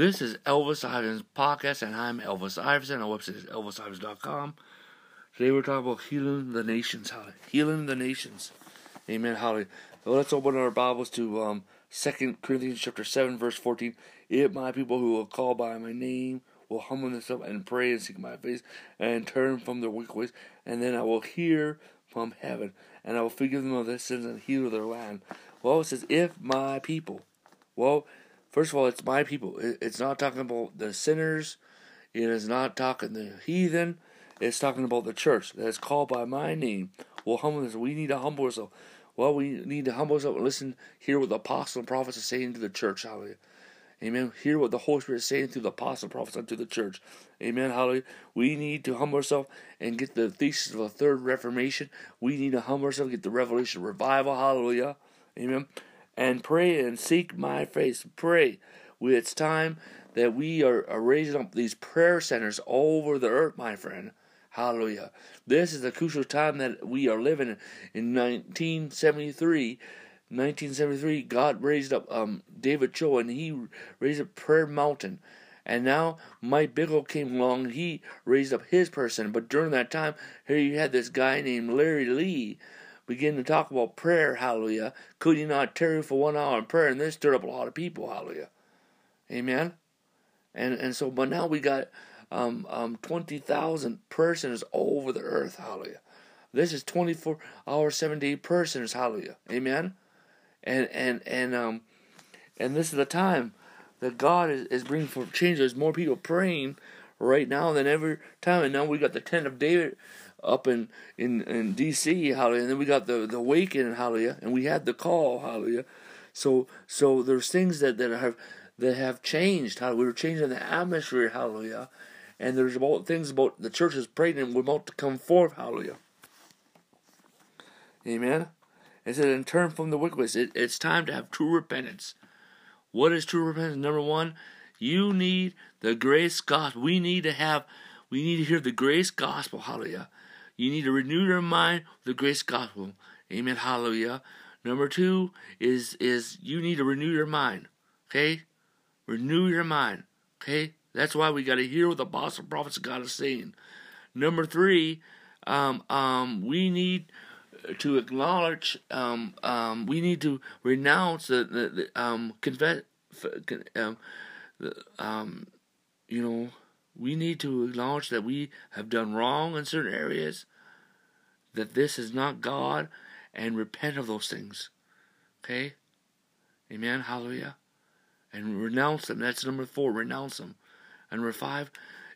This is Elvis Iverson's podcast, and I'm Elvis Iverson. Our website is elvisivers.com. Today we're talking about healing the nations. Hallelujah. Healing the nations. Amen. Hallelujah. So let's open our Bibles to um, 2 Corinthians chapter 7, verse 14. If my people who will call by my name will humble themselves and pray and seek my face and turn from their wicked ways, and then I will hear from heaven, and I will forgive them of their sins and heal their land. Well, it says, if my people. Well, First of all, it's my people. It's not talking about the sinners. It is not talking the heathen. It's talking about the church that is called by my name. Well, humble us. We need to humble ourselves. Well, we need to humble ourselves and listen, hear what the apostles and prophets are saying to the church. Hallelujah. Amen. Hear what the Holy Spirit is saying through the apostles and prophets unto the church. Amen. Hallelujah. We need to humble ourselves and get the thesis of a third reformation. We need to humble ourselves, and get the revelation revival. Hallelujah. Amen and pray and seek my face. Pray. It's time that we are, raising up these prayer centers all over the earth, my friend. Hallelujah. This is the crucial time that we are living in. In 1973, 1973, God raised up um, David Cho and he raised up Prayer Mountain. And now Mike Bickle came along and he raised up his person. But during that time, here you had this guy named Larry Lea begin to talk about prayer, hallelujah. Could you not tarry for one hour in prayer? And this stirred up a lot of people, hallelujah. Amen. And and so, but now we got um, um, 20,000 persons all over the earth, hallelujah. This is 24 hour, 7 day persons, hallelujah. Amen. And, and, and, um, and this is the time that God is, is bringing for change. There's more people praying right now than ever time. And now we got the tent of David up in in in D.C. Hallelujah, and then we got the the awakening Hallelujah, and we had the call Hallelujah. So so there's things that that have that have changed. How we were changing the atmosphere Hallelujah, and there's about things about the church is praying and we're about to come forth Hallelujah. Amen. It said, "And turn from the wickedness." It, it's time to have true repentance. What is true repentance? Number one, you need the grace gospel. We need to have. We need to hear the grace gospel. Hallelujah. You need to renew your mind with the grace gospel. Amen. Hallelujah. Number two is is you need to renew your mind. Okay? Renew your mind. Okay? That's why we got to hear what the apostle prophets of God is saying. Number three, um, um, we need to acknowledge, um, um, we need to renounce the, the, the um, confess, um, the, um, you know, we need to acknowledge that we have done wrong in certain areas, that this is not God, and repent of those things. Okay? Amen. Hallelujah. And renounce them. That's number four. Renounce them. And number five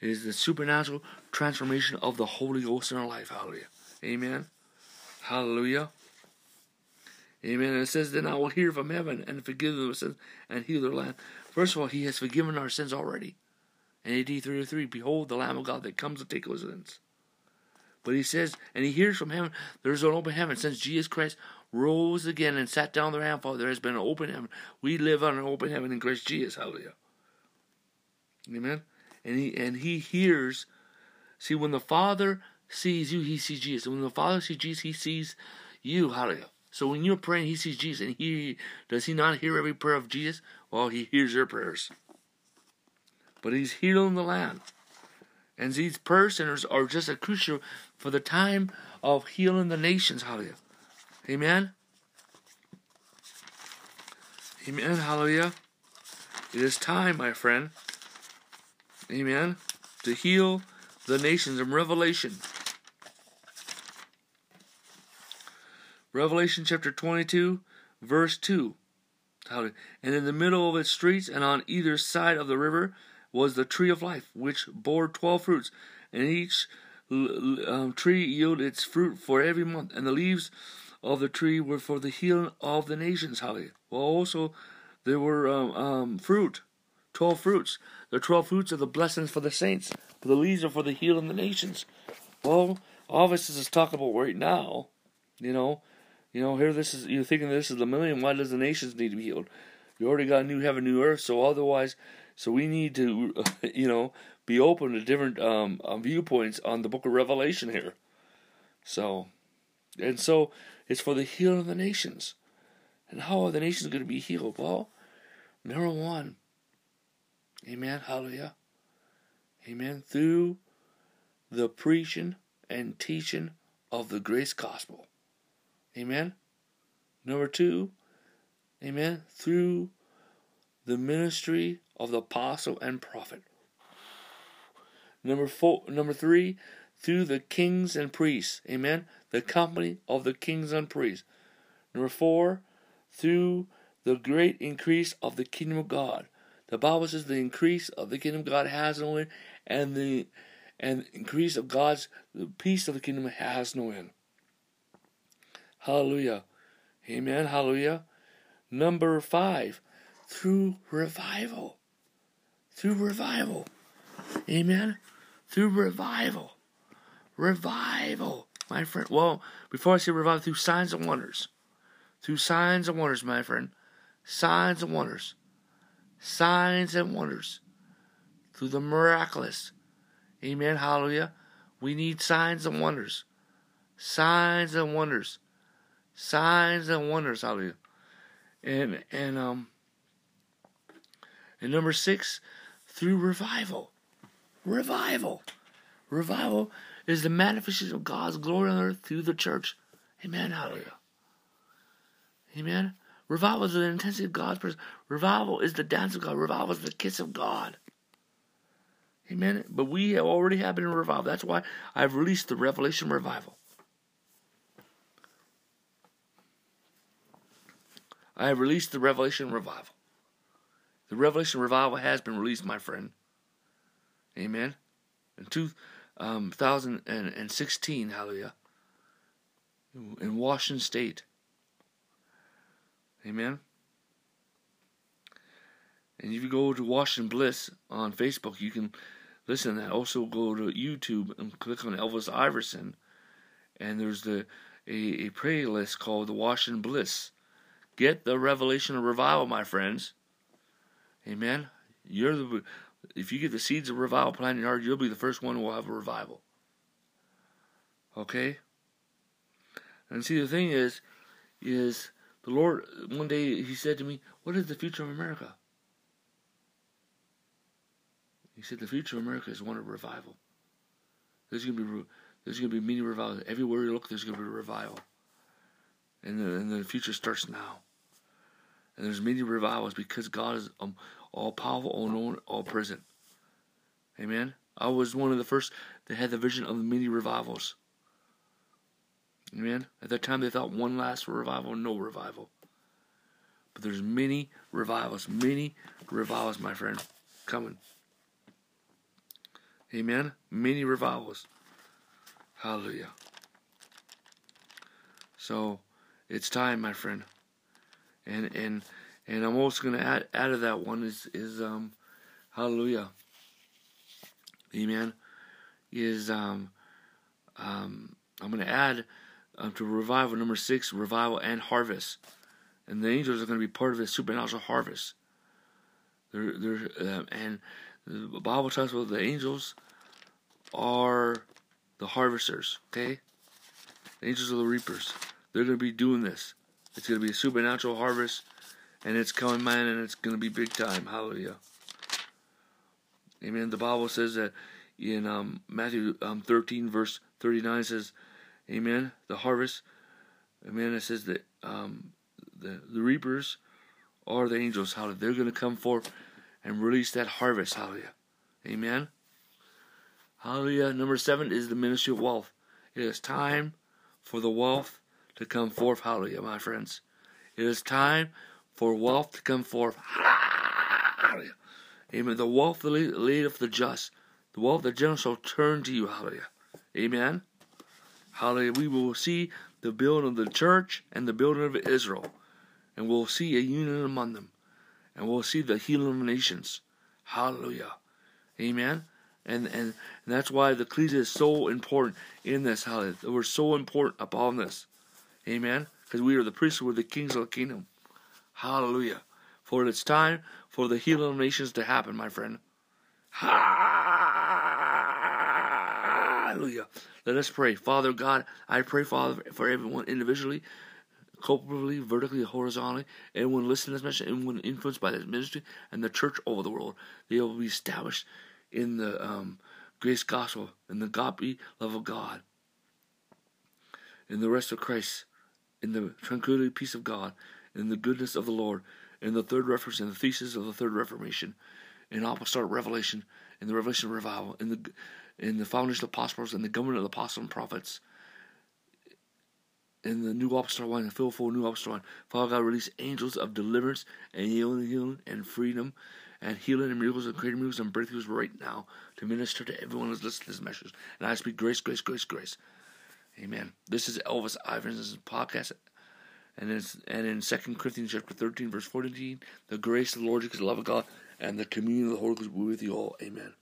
is the supernatural transformation of the Holy Ghost in our life. Hallelujah. Amen. Hallelujah. Amen. And it says, Then I will hear from heaven and forgive them sins and heal their land. First of all, He has forgiven our sins already. In AD 33, behold the Lamb of God that comes to take those sins. But he says, and he hears from heaven, there's an open heaven. Since Jesus Christ rose again and sat down the hand, Father, there has been an open heaven. We live on an open heaven in Christ Jesus. Hallelujah. Amen. And he and he hears. See, when the Father sees you, he sees Jesus. And when the Father sees Jesus, he sees you. Hallelujah. So when you're praying, he sees Jesus, and he does he not hear every prayer of Jesus? Well, he hears your prayers but he's healing the land. And these persons are just a crucial for the time of healing the nations. Hallelujah. Amen. Amen. Hallelujah. It is time, my friend. Amen. To heal the nations in Revelation. Revelation chapter 22, verse 2. And in the middle of its streets and on either side of the river was the tree of life, which bore twelve fruits, and each um, tree yielded its fruit for every month, and the leaves of the tree were for the healing of the nations. Hallelujah. Well, also there were um, um, fruit, twelve fruits. The twelve fruits are the blessings for the saints, but the leaves are for the healing of the nations. Well, all this is talking about right now. You know, you know, here this is you're thinking this is the million. Why does the nations need to be healed? You already got a new heaven, new earth. So otherwise, so we need to, you know, be open to different um, uh, viewpoints on the book of Revelation here. So, and so it's for the healing of the nations. And how are the nations going to be healed? Well, number one, Amen. Hallelujah. Amen. Through the preaching and teaching of the grace gospel. Amen. Number two, amen, through the ministry of the apostle and prophet. Number four, number three, through the kings and priests. Amen. The company of the kings and priests. Number four, through the great increase of the kingdom of God. The Bible says the increase of the kingdom of God has no end, and the and increase of God's the peace of the kingdom has no end. Hallelujah. Amen. Hallelujah. Number five, through revival. Through revival. Amen. Through revival. Revival, my friend. Well, before I say revival, through signs and wonders. Through signs and wonders, my friend. Signs and wonders. Signs and wonders. Through the miraculous. Amen. Hallelujah. We need signs and wonders. Signs and wonders. Signs and wonders. Hallelujah. And and um and number six, through revival. Revival. Revival is the manifestation of God's glory on earth through the church. Amen. Hallelujah. Amen. Revival is the intensity of God's presence. Revival is the dance of God. Revival is the kiss of God. Amen. But we have already have been in revival. That's why I've released the Revelation Revival. I have released the Revelation Revival. The Revelation Revival has been released, my friend. Amen. In 2016, um, hallelujah, in Washington State. Amen. And if you go to Washington Bliss on Facebook, you can listen to that. Also go to YouTube and click on Elvis Iverson. And there's the a, a playlist called the Washington Bliss. Get the revelation of revival, my friends. Amen. You're the if you get the seeds of revival planted in your heart, you'll be the first one who will have a revival. Okay? And see the thing is, is the Lord one day he said to me, What is the future of America? He said the future of America is one of revival. There's gonna be there's gonna be many revivals. Everywhere you look, there's gonna be a revival. And the, and the future starts now. And there's many revivals because God is um, all powerful, all known, all present. Amen. I was one of the first that had the vision of the many revivals. Amen. At that time, they thought one last revival, no revival. But there's many revivals, many revivals, my friend, coming. Amen. Many revivals. Hallelujah. So, it's time, my friend. And and and I'm also going to add add to that one is is um, Hallelujah. Amen. Is um, um, I'm going to add um, to revival number six, revival and harvest, and the angels are going to be part of the supernatural harvest. They're, they're, uh, and the Bible talks about the angels are the harvesters. Okay, the angels are the reapers. They're going to be doing this. It's going to be a supernatural harvest, and it's coming, man, and it's going to be big time. Hallelujah. Amen. The Bible says that in um, Matthew um, 13, verse 39 says, Amen. The harvest, Amen. It says that um, the, the reapers are the angels. Hallelujah. They're going to come forth and release that harvest. Hallelujah. Amen. Hallelujah. Number seven is the ministry of wealth. It is time for the wealth to come forth. Hallelujah, my friends. It is time for wealth to come forth. Hallelujah. Amen. The wealth that leadeth the just, the wealth the generous shall turn to you. Hallelujah. Amen. Hallelujah. We will see the building of the church and the building of Israel. And we'll see a union among them. And we'll see the healing of nations. Hallelujah. Amen. And, and and that's why the ecclesia is so important in this. Hallelujah. We're so important upon this. Amen. Because we are the priests, we're the kings of the kingdom. Hallelujah. For it's time for the healing of nations to happen, my friend. Hallelujah. Let us pray. Father God, I pray, Father, for everyone individually, corporately, vertically, horizontally. Everyone listening to this message, everyone influenced by this ministry and the church over the world, they will be established in the um, grace gospel, in the godly love of God, in the rest of Christ, in the tranquility, peace of God, in the goodness of the Lord, in the third reference, in the thesis of the third Reformation, in apostolic revelation, in the revelation of revival, in the in the foundation of apostles, in the government of the apostles and prophets, in the new apostolic wine, the full new apostolic wine. Father God, release angels of deliverance and healing, healing and freedom and healing and miracles and creating miracles and breakthroughs right now to minister to everyone who's listening to this message. And I speak grace, grace, grace, grace. Amen. This is Elvis Iverson's podcast. And, it's, and in 2 Corinthians chapter 13, verse 14, the grace of the Lord Jesus, the love of God, and the communion of the Holy Ghost be with you all. Amen.